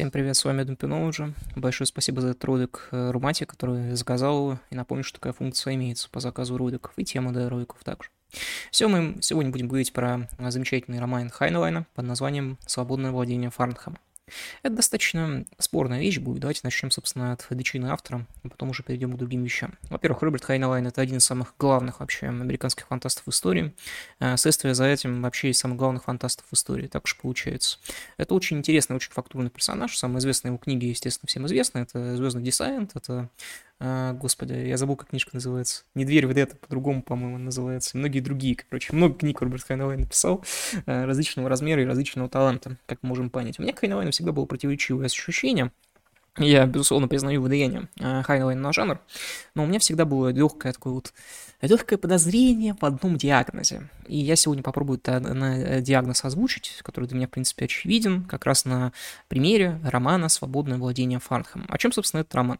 Всем привет, с вами Думпиnology. Большое спасибо за этот ролик э, Румате, который заказал. И напомню, что такая функция имеется по заказу роликов и тема для роликов также. Все, мы сегодня будем говорить про замечательный роман Хайнлайна под названием «Свободное владение Фарнхэма». Это достаточно спорная вещь будет. Давайте начнем, собственно, от личности автора, а потом уже перейдем к другим вещам. Во-первых, Роберт Хайнлайн – это один из самых главных вообще американских фантастов истории. Э, следствие за этим вообще из самых главных фантастов истории, так уж получается. Это очень интересный, очень фактурный персонаж. Самая известная его книга, естественно, всем известна. Это «Звездный десант», это а, господи, я забыл, как книжка называется. Не дверь в это, по-другому, по-моему, называется. Многие другие, короче. Много книг Роберт Хайнлай написал а, различного размера и различного таланта, как мы можем понять. У меня к Хайнлайну всегда было противоречивое ощущение. Я, безусловно, признаю выдаяние э, Хайнлайна на жанр, но у меня всегда было легкое такое вот легкое подозрение в одном диагнозе. И я сегодня попробую это на э, диагноз озвучить, который для меня, в принципе, очевиден, как раз на примере романа «Свободное владение Фарнхэм». О чем, собственно, этот роман?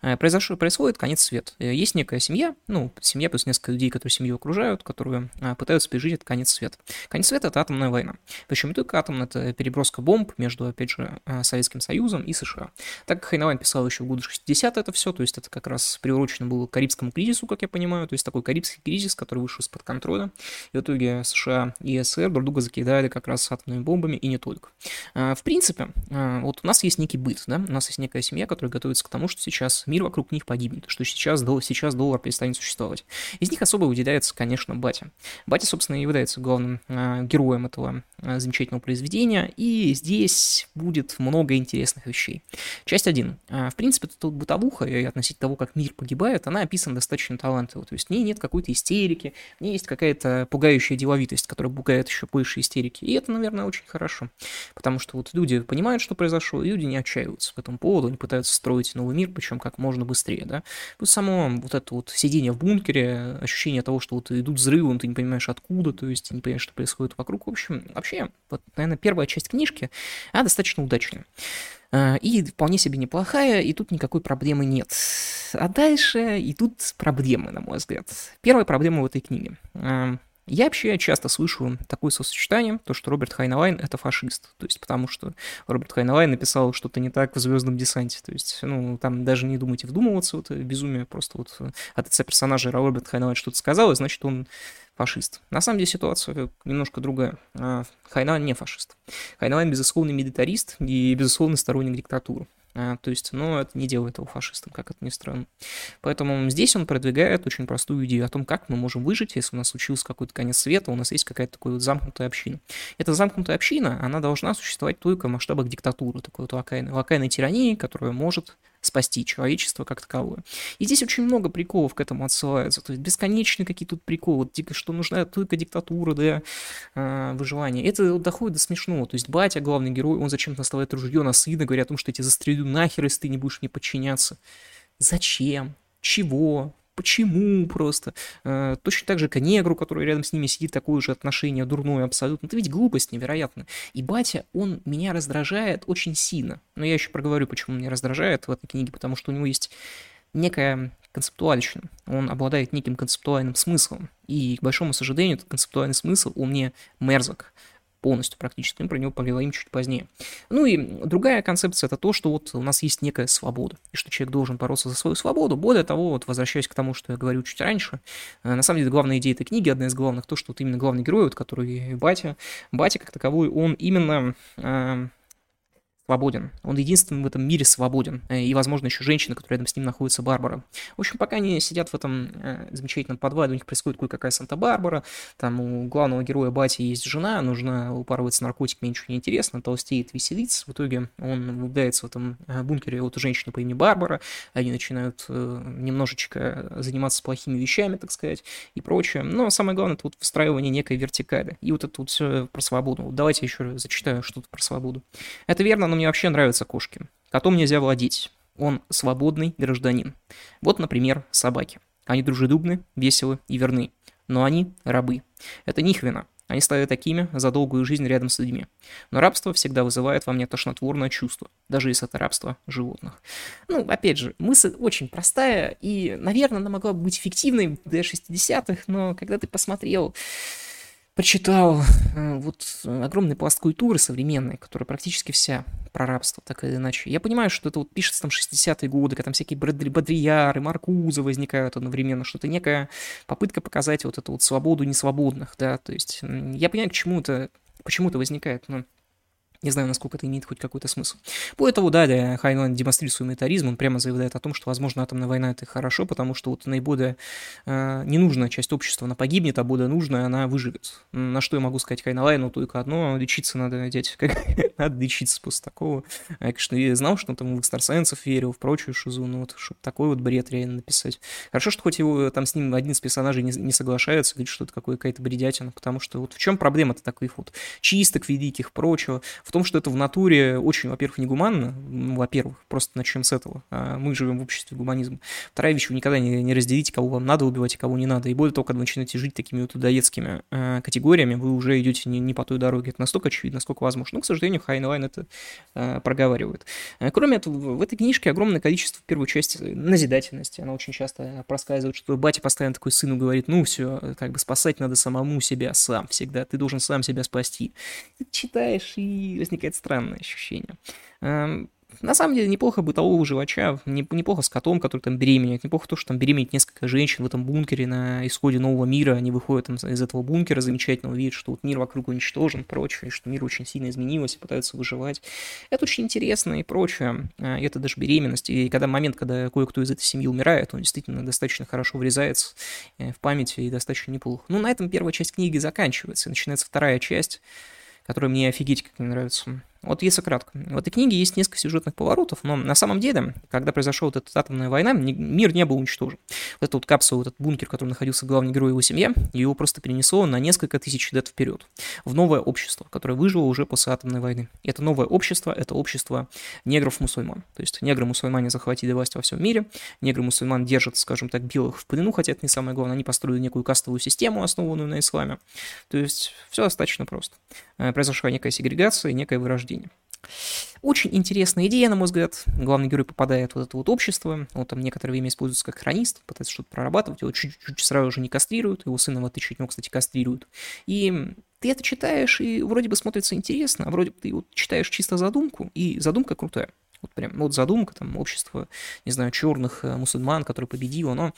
Э, произошел, происходит конец света. Э, есть некая семья, ну, семья плюс несколько людей, которые семью окружают, которые пытаются пережить этот конец света. Конец света — это атомная война. Причем не только атомная, это переброска бомб между, опять же, Советским Союзом и США. Так как Хайнлайн писал еще в годы 60 это все, то есть это как раз приурочено было к Карибскому кризису, как я понимаю, то есть такой Карибский кризис, который вышел из-под контроля. И в итоге США и СССР друг друга закидали как раз атомными бомбами и не только. А, в принципе, а, вот у нас есть некий быт, да, у нас есть некая семья, которая готовится к тому, что сейчас мир вокруг них погибнет, что сейчас, сейчас доллар перестанет существовать. Из них особо выделяется, конечно, батя. Батя, собственно, и является главным а, героем этого замечательного произведения, и здесь будет много интересных вещей. Часть 1. В принципе, тут бытовуха и относительно того, как мир погибает, она описана достаточно талантливо, то есть в ней нет какой-то истерики, в ней есть какая-то пугающая деловитость, которая пугает еще больше истерики. И это, наверное, очень хорошо. Потому что вот люди понимают, что произошло, и люди не отчаиваются по этому поводу, они пытаются строить новый мир, причем как можно быстрее, да. Плюс само вот это вот сидение в бункере, ощущение того, что вот идут взрывы, ты не понимаешь откуда, то есть не понимаешь, что происходит вокруг. В общем, вообще, вот, наверное, первая часть книжки, она достаточно удачная. А, и вполне себе неплохая, и тут никакой проблемы нет. А дальше и тут проблемы, на мой взгляд. Первая проблема в этой книге. Я вообще часто слышу такое сосочетание, то, что Роберт Хайнлайн — это фашист. То есть потому что Роберт Хайнлайн написал что-то не так в «Звездном десанте». То есть, ну, там даже не думайте вдумываться, вот безумие, просто вот от лица персонажа Роберт Хайнлайн что-то сказал, и значит, он фашист. На самом деле ситуация немножко другая. А, Хайнлайн не фашист. Хайнлайн безусловный милитарист и безусловный сторонник диктатуры. А, то есть, но это не делает его фашистом, как это ни странно. Поэтому здесь он продвигает очень простую идею о том, как мы можем выжить, если у нас случился какой-то конец света, у нас есть какая-то такая вот замкнутая община. Эта замкнутая община, она должна существовать только в масштабах диктатуры, такой вот локальной, локальной тирании, которая может спасти человечество как таковое. И здесь очень много приколов к этому отсылаются. То есть бесконечные какие тут приколы, что нужна только диктатура для э, выживания. Это доходит до смешного. То есть батя, главный герой, он зачем-то наставляет ружье на сына, говоря о том, что я тебя застрелю нахер, если ты не будешь мне подчиняться. Зачем? Чего? Почему просто? Э, точно так же к негру, который рядом с ними сидит, такое же отношение дурное абсолютно. Это ведь глупость невероятно. И батя, он меня раздражает очень сильно. Но я еще проговорю, почему меня раздражает в этой книге, потому что у него есть некая концептуальщина. Он обладает неким концептуальным смыслом. И, к большому сожалению, этот концептуальный смысл у меня мерзок полностью практически, мы про него поговорим чуть позднее. Ну и другая концепция это то, что вот у нас есть некая свобода, и что человек должен бороться за свою свободу. Более того, вот возвращаясь к тому, что я говорю чуть раньше, э, на самом деле главная идея этой книги, одна из главных, то, что вот именно главный герой, вот, который батя, батя как таковой, он именно э, свободен. Он единственный в этом мире свободен. Э, и, возможно, еще женщина, которая рядом с ним находится, Барбара. В общем, пока они сидят в этом э, замечательном подвале, у них происходит кое-какая Санта-Барбара, там у главного героя Бати есть жена, нужно упарываться наркотиками, ничего не интересно, толстеет, веселится. В итоге он влюбляется в этом э, бункере вот женщины по имени Барбара, они начинают немножечко заниматься плохими вещами, так сказать, и прочее. Но самое главное, это вот выстраивание некой вертикали. И вот это вот все про свободу. Давайте еще зачитаю что-то про свободу. Это верно, но мне вообще нравятся кошки. Котом нельзя владеть. Он свободный гражданин. Вот, например, собаки. Они дружелюбны, веселы и верны. Но они рабы. Это не их вина. Они стали такими за долгую жизнь рядом с людьми. Но рабство всегда вызывает во мне тошнотворное чувство, даже если это рабство животных. Ну, опять же, мысль очень простая, и, наверное, она могла бы быть эффективной для 60-х, но когда ты посмотрел прочитал э, вот огромный пласт культуры современной, которая практически вся про рабство, так или иначе. Я понимаю, что это вот пишется там 60-е годы, когда там всякие Бодрияр Маркузы возникают одновременно, что это некая попытка показать вот эту вот свободу несвободных, да, то есть я понимаю, к чему это, почему это возникает, но не знаю, насколько это имеет хоть какой-то смысл. Более того, далее Хайнлайн демонстрирует свой милитаризм, он прямо заявляет о том, что, возможно, атомная война – это хорошо, потому что вот наиболее э, ненужная часть общества, она погибнет, а более нужная она выживет. На что я могу сказать Хайнлайну только одно – лечиться надо, дядь, как надо лечиться после такого. Я, конечно, я знал, что он там в экстрасенсов верил, в прочую шизу, но вот чтобы такой вот бред реально написать. Хорошо, что хоть его там с ним один из персонажей не, не соглашается, говорит, что это какая-то бредятина, потому что вот в чем проблема-то таких вот чисток великих, прочего, в том, что это в натуре очень, во-первых, негуманно, ну, во-первых, просто начнем с этого. А мы живем в обществе гуманизма. Вторая вещь, вы никогда не, не разделите, кого вам надо убивать, а кого не надо. И более того, когда вы начинаете жить такими вот людоедскими э, категориями, вы уже идете не, не по той дороге. Это настолько очевидно, насколько возможно. Но, к сожалению, Хайнлайн это э, проговаривает. Э, кроме этого, в этой книжке огромное количество, в первую часть, назидательности. Она очень часто проскальзывает, что батя постоянно такой сыну говорит, ну все, как бы спасать надо самому себя сам всегда. Ты должен сам себя спасти. Ты читаешь и возникает странное ощущение. На самом деле неплохо бытового живача, неплохо с котом, который там беременеет, неплохо то, что там беременеет несколько женщин в этом бункере на исходе нового мира, они выходят там из этого бункера замечательно, видят, что вот мир вокруг уничтожен, прочее, что мир очень сильно изменился, пытаются выживать. Это очень интересно и прочее, а, это даже беременность, и когда момент, когда кое-кто из этой семьи умирает, он действительно достаточно хорошо врезается э, в память и достаточно неплохо. Ну, на этом первая часть книги заканчивается, начинается вторая часть, которая мне офигеть как не нравится. Вот если кратко. В этой книге есть несколько сюжетных поворотов, но на самом деле, когда произошла вот эта атомная война, мир не был уничтожен. Вот эта вот капсула, этот бункер, в котором находился главный герой и его семья, его просто перенесло на несколько тысяч лет вперед, в новое общество, которое выжило уже после атомной войны. И это новое общество, это общество негров-мусульман. То есть негры-мусульмане захватили власть во всем мире, негры-мусульман держат, скажем так, белых в плену, хотя это не самое главное, они построили некую кастовую систему, основанную на исламе. То есть все достаточно просто. Э, произошла некая сегрегация, некое вырождение рождения. Очень интересная идея, на мой взгляд. Главный герой попадает в вот это вот общество, он там некоторое время используется как хронист, пытается что-то прорабатывать, его чуть-чуть сразу же не кастрируют, его сына в отличие от него, кстати, кастрируют. И ты это читаешь, и вроде бы смотрится интересно, а вроде бы ты вот читаешь чисто задумку, и задумка крутая. Вот прям, вот задумка, там, общество, не знаю, черных э, мусульман, который победил, оно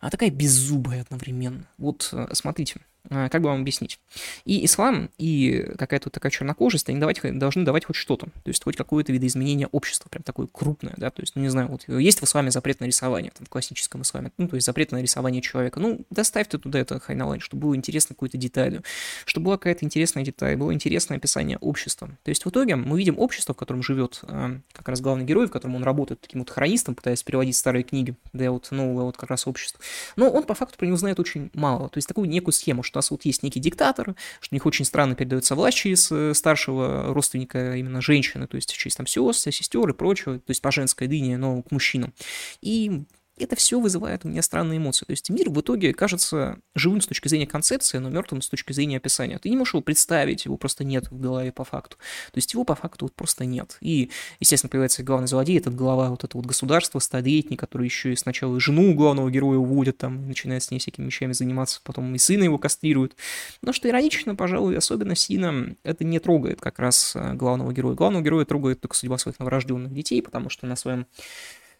а такая беззубая одновременно. Вот, э, смотрите, как бы вам объяснить? И ислам, и какая-то такая чернокожесть, они давать, должны давать хоть что-то, то есть хоть какое-то видоизменение общества, прям такое крупное, да, то есть, ну, не знаю, вот есть в исламе запрет на рисование, там, в классическом исламе, ну, то есть запрет на рисование человека, ну, доставьте туда это Хайнлайн, чтобы было интересно какой-то деталью, чтобы была какая-то интересная деталь, было интересное описание общества. То есть в итоге мы видим общество, в котором живет а, как раз главный герой, в котором он работает таким вот хронистом, пытаясь переводить старые книги для вот нового вот как раз общества, но он по факту про него знает очень мало, то есть такую некую схему, что у нас вот есть некий диктатор, что у них очень странно передается власть через э, старшего родственника именно женщины, то есть через там сестры, сестер и прочего, то есть по женской линии, но к мужчинам. И это все вызывает у меня странные эмоции. То есть мир в итоге кажется живым с точки зрения концепции, но мертвым с точки зрения описания. Ты не можешь его представить, его просто нет в голове по факту. То есть его по факту вот просто нет. И, естественно, появляется главный злодей, этот глава вот этого вот государства, столетний, который еще и сначала жену главного героя уводит, там, начинает с ней всякими вещами заниматься, потом и сына его кастрируют. Но что иронично, пожалуй, особенно сильно это не трогает как раз э, главного героя. Главного героя трогает только судьба своих новорожденных детей, потому что на своем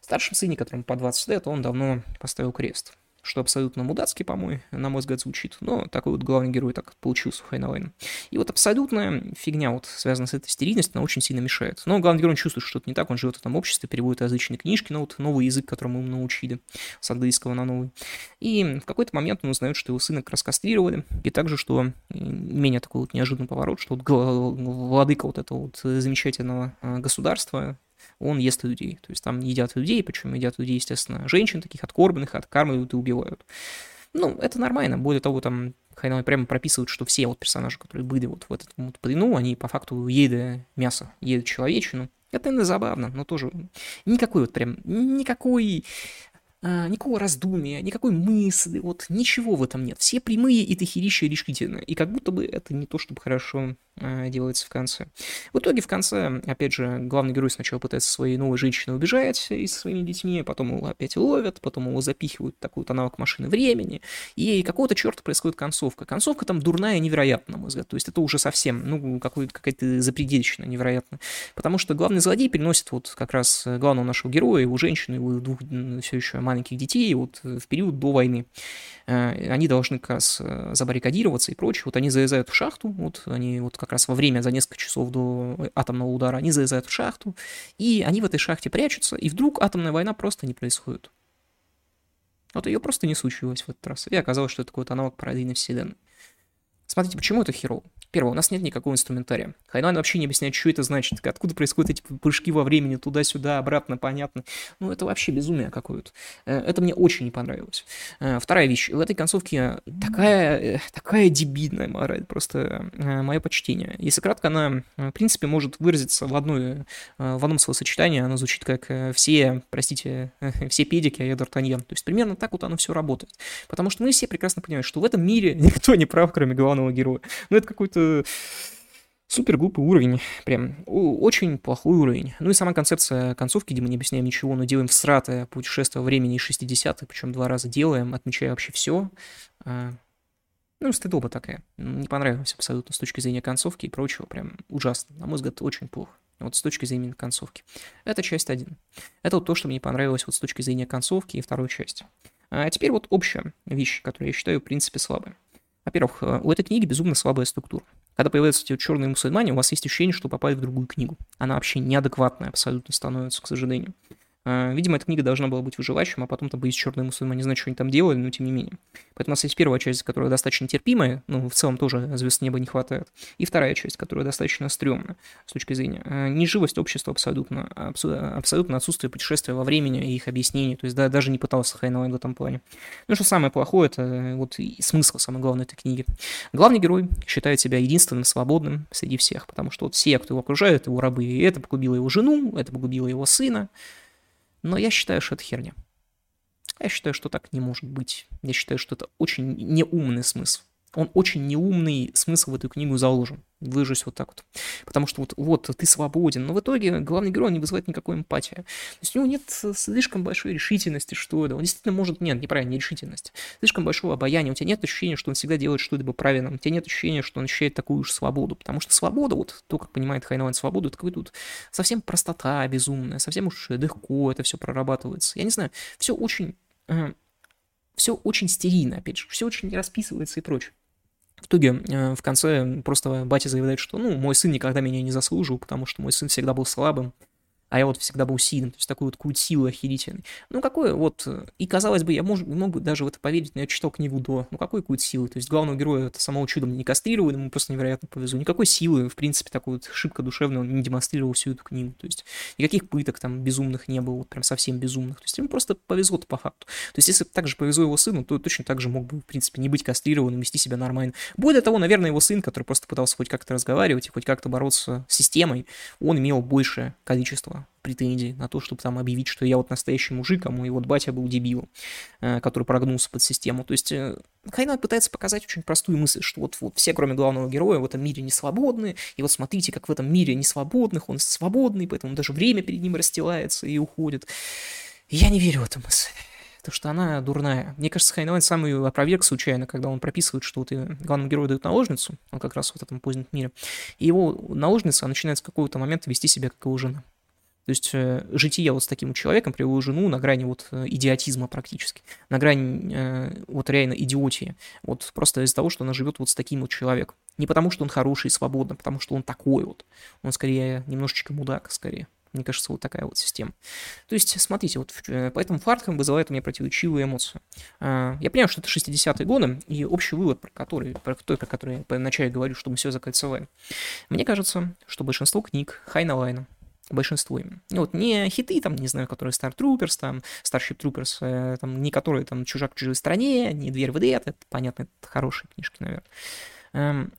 старшем сыне, которому по 20 лет, он давно поставил крест. Что абсолютно мудацкий, по-моему, на мой взгляд, звучит. Но такой вот главный герой так получился у Хайнлайна. И вот абсолютная фигня, вот связанная с этой стерильностью, она очень сильно мешает. Но главный герой чувствует, что это не так, он живет в этом обществе, переводит различные книжки на вот новый язык, которому ему научили, с английского на новый. И в какой-то момент он узнает, что его сына раскастрировали, и также, что менее такой вот неожиданный поворот, что вот владыка вот этого вот замечательного а, государства, он ест людей. То есть там едят людей, причем едят людей, естественно, женщин таких откормленных, откармливают и убивают. Ну, это нормально. Более того, там Хайнай прямо прописывают, что все вот персонажи, которые были вот в этом вот плену, они по факту едят мясо, едят человечину. Это, наверное, забавно, но тоже никакой вот прям, никакой а, никакого раздумия, никакой мысли, вот ничего в этом нет. Все прямые и тахирища решительно. И как будто бы это не то, чтобы хорошо э, делается в конце. В итоге в конце, опять же, главный герой сначала пытается своей новой женщиной убежать и со своими детьми, потом его опять ловят, потом его запихивают в такую аналог машины времени, и какого-то черта происходит концовка. Концовка там дурная невероятно, на мой взгляд, то есть это уже совсем, ну, какая-то запредельщина невероятная, потому что главный злодей переносит вот как раз главного нашего героя, его женщину, его двух все еще маленьких детей вот в период до войны. Э, они должны как раз э, забаррикадироваться и прочее. Вот они залезают в шахту, вот они вот как раз во время, за несколько часов до атомного удара, они залезают в шахту, и они в этой шахте прячутся, и вдруг атомная война просто не происходит. Вот ее просто не случилось в этот раз. И оказалось, что это какой-то аналог пародийной вселенной. Смотрите, почему это херово? Первое, у нас нет никакого инструментария. Хайнлайн вообще не объясняет, что это значит, откуда происходят эти прыжки во времени, туда-сюда, обратно, понятно. Ну, это вообще безумие какое-то. Э, это мне очень не понравилось. Э, вторая вещь. В этой концовке такая, э, такая дебильная мораль, просто мое почтение. Если кратко, она, в принципе, может выразиться в, одной, в одном словосочетании, она звучит как все, простите, все педики, а я Д'Артаньян. То есть примерно так вот оно все работает. Потому что мы все прекрасно понимаем, что в этом мире никто не прав, кроме главного героя. Ну, это какой-то супер глупый уровень, прям очень плохой уровень. Ну и сама концепция концовки, где мы не объясняем ничего, но делаем всратое путешествие времени 60-х, причем два раза делаем, отмечая вообще все. А, ну, стыдоба такая. Не понравилось абсолютно с точки зрения концовки и прочего. Прям ужасно. На мой взгляд, очень плохо. Вот с точки зрения концовки. Это часть один. Это вот то, что мне понравилось вот с точки зрения концовки и второй части. А теперь вот общая вещь, которую я считаю, в принципе, слабой. Во-первых, э, у этой книги безумно слабая структура. Когда появляются эти черные мусульмане, у вас есть ощущение, что попали в другую книгу. Она вообще неадекватная абсолютно становится, к сожалению. А, видимо, эта книга должна была быть выживающим, а потом там быть черные мусульмане. Не знаю, что они там делали, но тем не менее. Поэтому у нас есть первая часть, которая достаточно терпимая, ну, в целом тоже звезд неба не хватает. И вторая часть, которая достаточно стрёмная с точки зрения. А, неживость общества абсолютно, абсолютно отсутствие путешествия во времени и их объяснений. То есть да, даже не пытался Хайнлайн в этом плане. Ну, что самое плохое, это вот и смысл, самое главное, этой книги. Главный герой считает себя единственным свободным среди всех, потому что вот все, кто его окружает, его рабы, и это погубило его жену, это погубило его сына, но я считаю, что это херня. Я считаю, что так не может быть. Я считаю, что это очень неумный смысл он очень неумный смысл в эту книгу заложен. Выражусь вот так вот. Потому что вот, вот ты свободен, но в итоге главный герой не вызывает никакой эмпатии. То есть у него нет слишком большой решительности, что это. Он действительно может, нет, неправильно, не решительность. Слишком большого обаяния. У тебя нет ощущения, что он всегда делает что-либо правильно. У тебя нет ощущения, что он ощущает такую уж свободу. Потому что свобода, вот то, как понимает Хайнлайн свободу, это какой-то вот совсем простота безумная, совсем уж легко это все прорабатывается. Я не знаю, все очень... Э, все очень стерильно, опять же, все очень не расписывается и прочее. В итоге э, в конце просто батя заявляет, что ну, мой сын никогда меня не заслужил, потому что мой сын всегда был слабым, а я вот всегда был сильным, то есть такой вот силы охерительный. Ну, какой вот, и казалось бы, я мог, мог бы даже в это поверить, но я читал книгу до, ну, какой культ силы, то есть главного героя это самого чудом не кастрировали, ему просто невероятно повезло, никакой силы, в принципе, такой вот шибко душевной он не демонстрировал всю эту книгу, то есть никаких пыток там безумных не было, вот прям совсем безумных, то есть ему просто повезло-то по факту. То есть если так же повезло его сыну, то точно так же мог бы, в принципе, не быть кастрированным, вести себя нормально. Более того, наверное, его сын, который просто пытался хоть как-то разговаривать и хоть как-то бороться с системой, он имел большее количество претензий на то, чтобы там объявить, что я вот настоящий мужик, а мой вот батя был дебилом, э, который прогнулся под систему. То есть э, Хайнат пытается показать очень простую мысль, что вот, вот все, кроме главного героя, в этом мире не свободны, и вот смотрите, как в этом мире не свободных, он свободный, поэтому даже время перед ним расстилается и уходит. я не верю в эту мысль. Потому что она дурная. Мне кажется, Хайнлайн сам ее опроверг случайно, когда он прописывает, что вот главному герою дают наложницу, он как раз вот в этом позднем мире, и его наложница начинает с какого-то момента вести себя как его жена. То есть э, житие вот с таким человеком привело жену на грани вот э, идиотизма практически, на грани э, вот реально идиотии, вот просто из-за того, что она живет вот с таким вот человеком. Не потому, что он хороший и свободный, а потому что он такой вот. Он скорее немножечко мудак, скорее. Мне кажется, вот такая вот система. То есть, смотрите, вот поэтому Фартком вызывает у меня противоречивую эмоцию. А, я понимаю, что это 60-е годы, и общий вывод, про который, про той, про который я вначале говорю, что мы все закольцевали. Мне кажется, что большинство книг Хайна Лайна, большинство именно. Ну, вот не хиты, там, не знаю, которые Star Troopers, там, Starship Troopers, э, там, не которые там «Чужак в чужой стране», не «Дверь в Эдет», это, понятно, это хорошие книжки, наверное. Эм,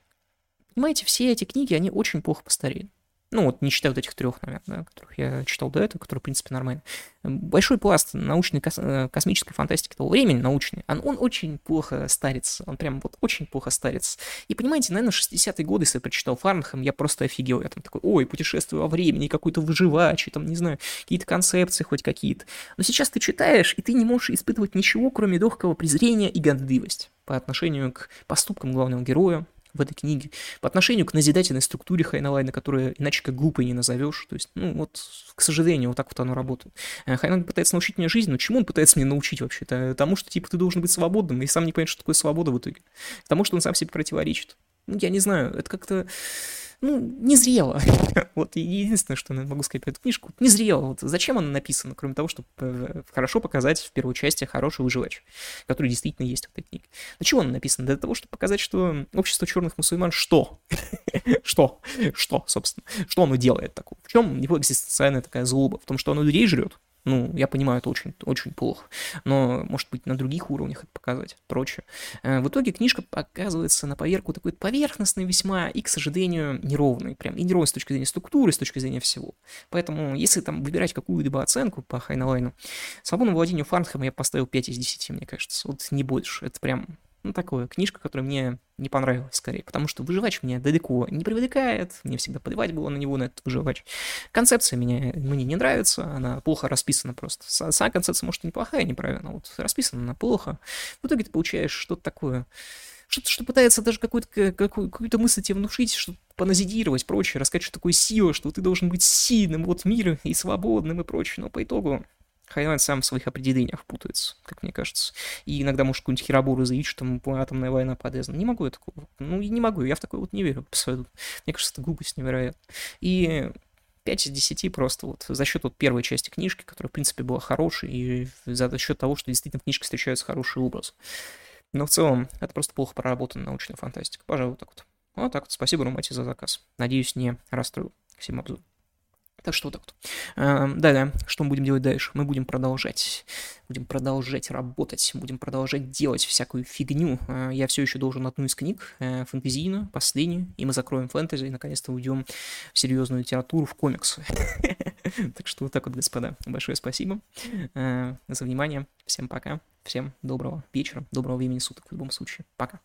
понимаете, все эти книги, они очень плохо постарели. Ну, вот не считая вот этих трех, наверное, которых я читал до этого, которые, в принципе, нормально. Большой пласт научной кос- э, космической фантастики того времени, научный, он, он очень плохо старится. Он прям вот очень плохо старится. И понимаете, наверное, 60-е годы, если я прочитал Фарнхэм, я просто офигел. Я там такой, ой, путешествую во времени, какой-то выживач, там, не знаю, какие-то концепции хоть какие-то. Но сейчас ты читаешь, и ты не можешь испытывать ничего, кроме легкого презрения и годливости по отношению к поступкам главного героя, в этой книге по отношению к назидательной структуре Хайнлайна, которую иначе как глупой не назовешь. То есть, ну вот, к сожалению, вот так вот оно работает. Э, Хайнлайн пытается научить меня жизни, но чему он пытается меня научить вообще-то? Тому, что, типа, ты должен быть свободным, и сам не понимаешь, что такое свобода в итоге. Тому, что он сам себе противоречит. Ну, я не знаю, это как-то ну, незрело. вот единственное, что я могу сказать про эту книжку, незрело. Вот зачем она написана, кроме того, чтобы э, хорошо показать в первой части хороший выживач, который действительно есть в этой книге. Чего она написана? Для того, чтобы показать, что общество черных мусульман что? что? Что, собственно? Что оно делает такого? В чем его экзистенциальная такая злоба? В том, что оно людей жрет? Ну, я понимаю, это очень, очень плохо. Но, может быть, на других уровнях это показать, прочее. Э, в итоге книжка показывается на поверку такой поверхностной весьма и, к сожалению, неровной. Прям и неровной с точки зрения структуры, с точки зрения всего. Поэтому, если там выбирать какую-либо оценку по Хайнлайну, свободному владению Фарнхэма я поставил 5 из 10, мне кажется. Вот не больше. Это прям ну, такое, книжка, которая мне не понравилась скорее, потому что выживач меня далеко не привлекает, мне всегда плевать было на него, на этот выживач. Концепция меня, мне не нравится, она плохо расписана просто. Сама концепция, может, и неплохая, неправильно, вот расписана она плохо. В итоге ты получаешь что-то такое, что-то, что пытается даже какую-то, какую, какую-то мысль тебе внушить, что-то поназидировать, прочее, рассказать, что такое сила, что ты должен быть сильным вот в мире и свободным и прочее, но по итогу Хайнлайн сам в своих определениях путается, как мне кажется. И иногда может какую-нибудь херабуру заявить, что там атомная война подвязана. Не могу я такого. Ну, и не могу. Я в такое вот не верю. Мне кажется, это глупость невероятно. И 5 из 10 просто вот за счет вот первой части книжки, которая, в принципе, была хорошей, и за счет того, что действительно в книжке встречаются хорошие образы. Но в целом это просто плохо проработанная научная фантастика. Пожалуй, вот так вот. Вот так вот. Спасибо, Румати, за заказ. Надеюсь, не расстроил всем обзор. Так что вот так вот. Эм, да-да, что мы будем делать дальше? Мы будем продолжать, будем продолжать работать, будем продолжать делать всякую фигню. Э, я все еще должен одну из книг, э, фэнтезийную, последнюю, и мы закроем фэнтези, и наконец-то уйдем в серьезную литературу, в комиксы. Так что вот так вот, господа. Большое спасибо э, за внимание. Всем пока. Всем доброго вечера, доброго времени суток в любом случае. Пока.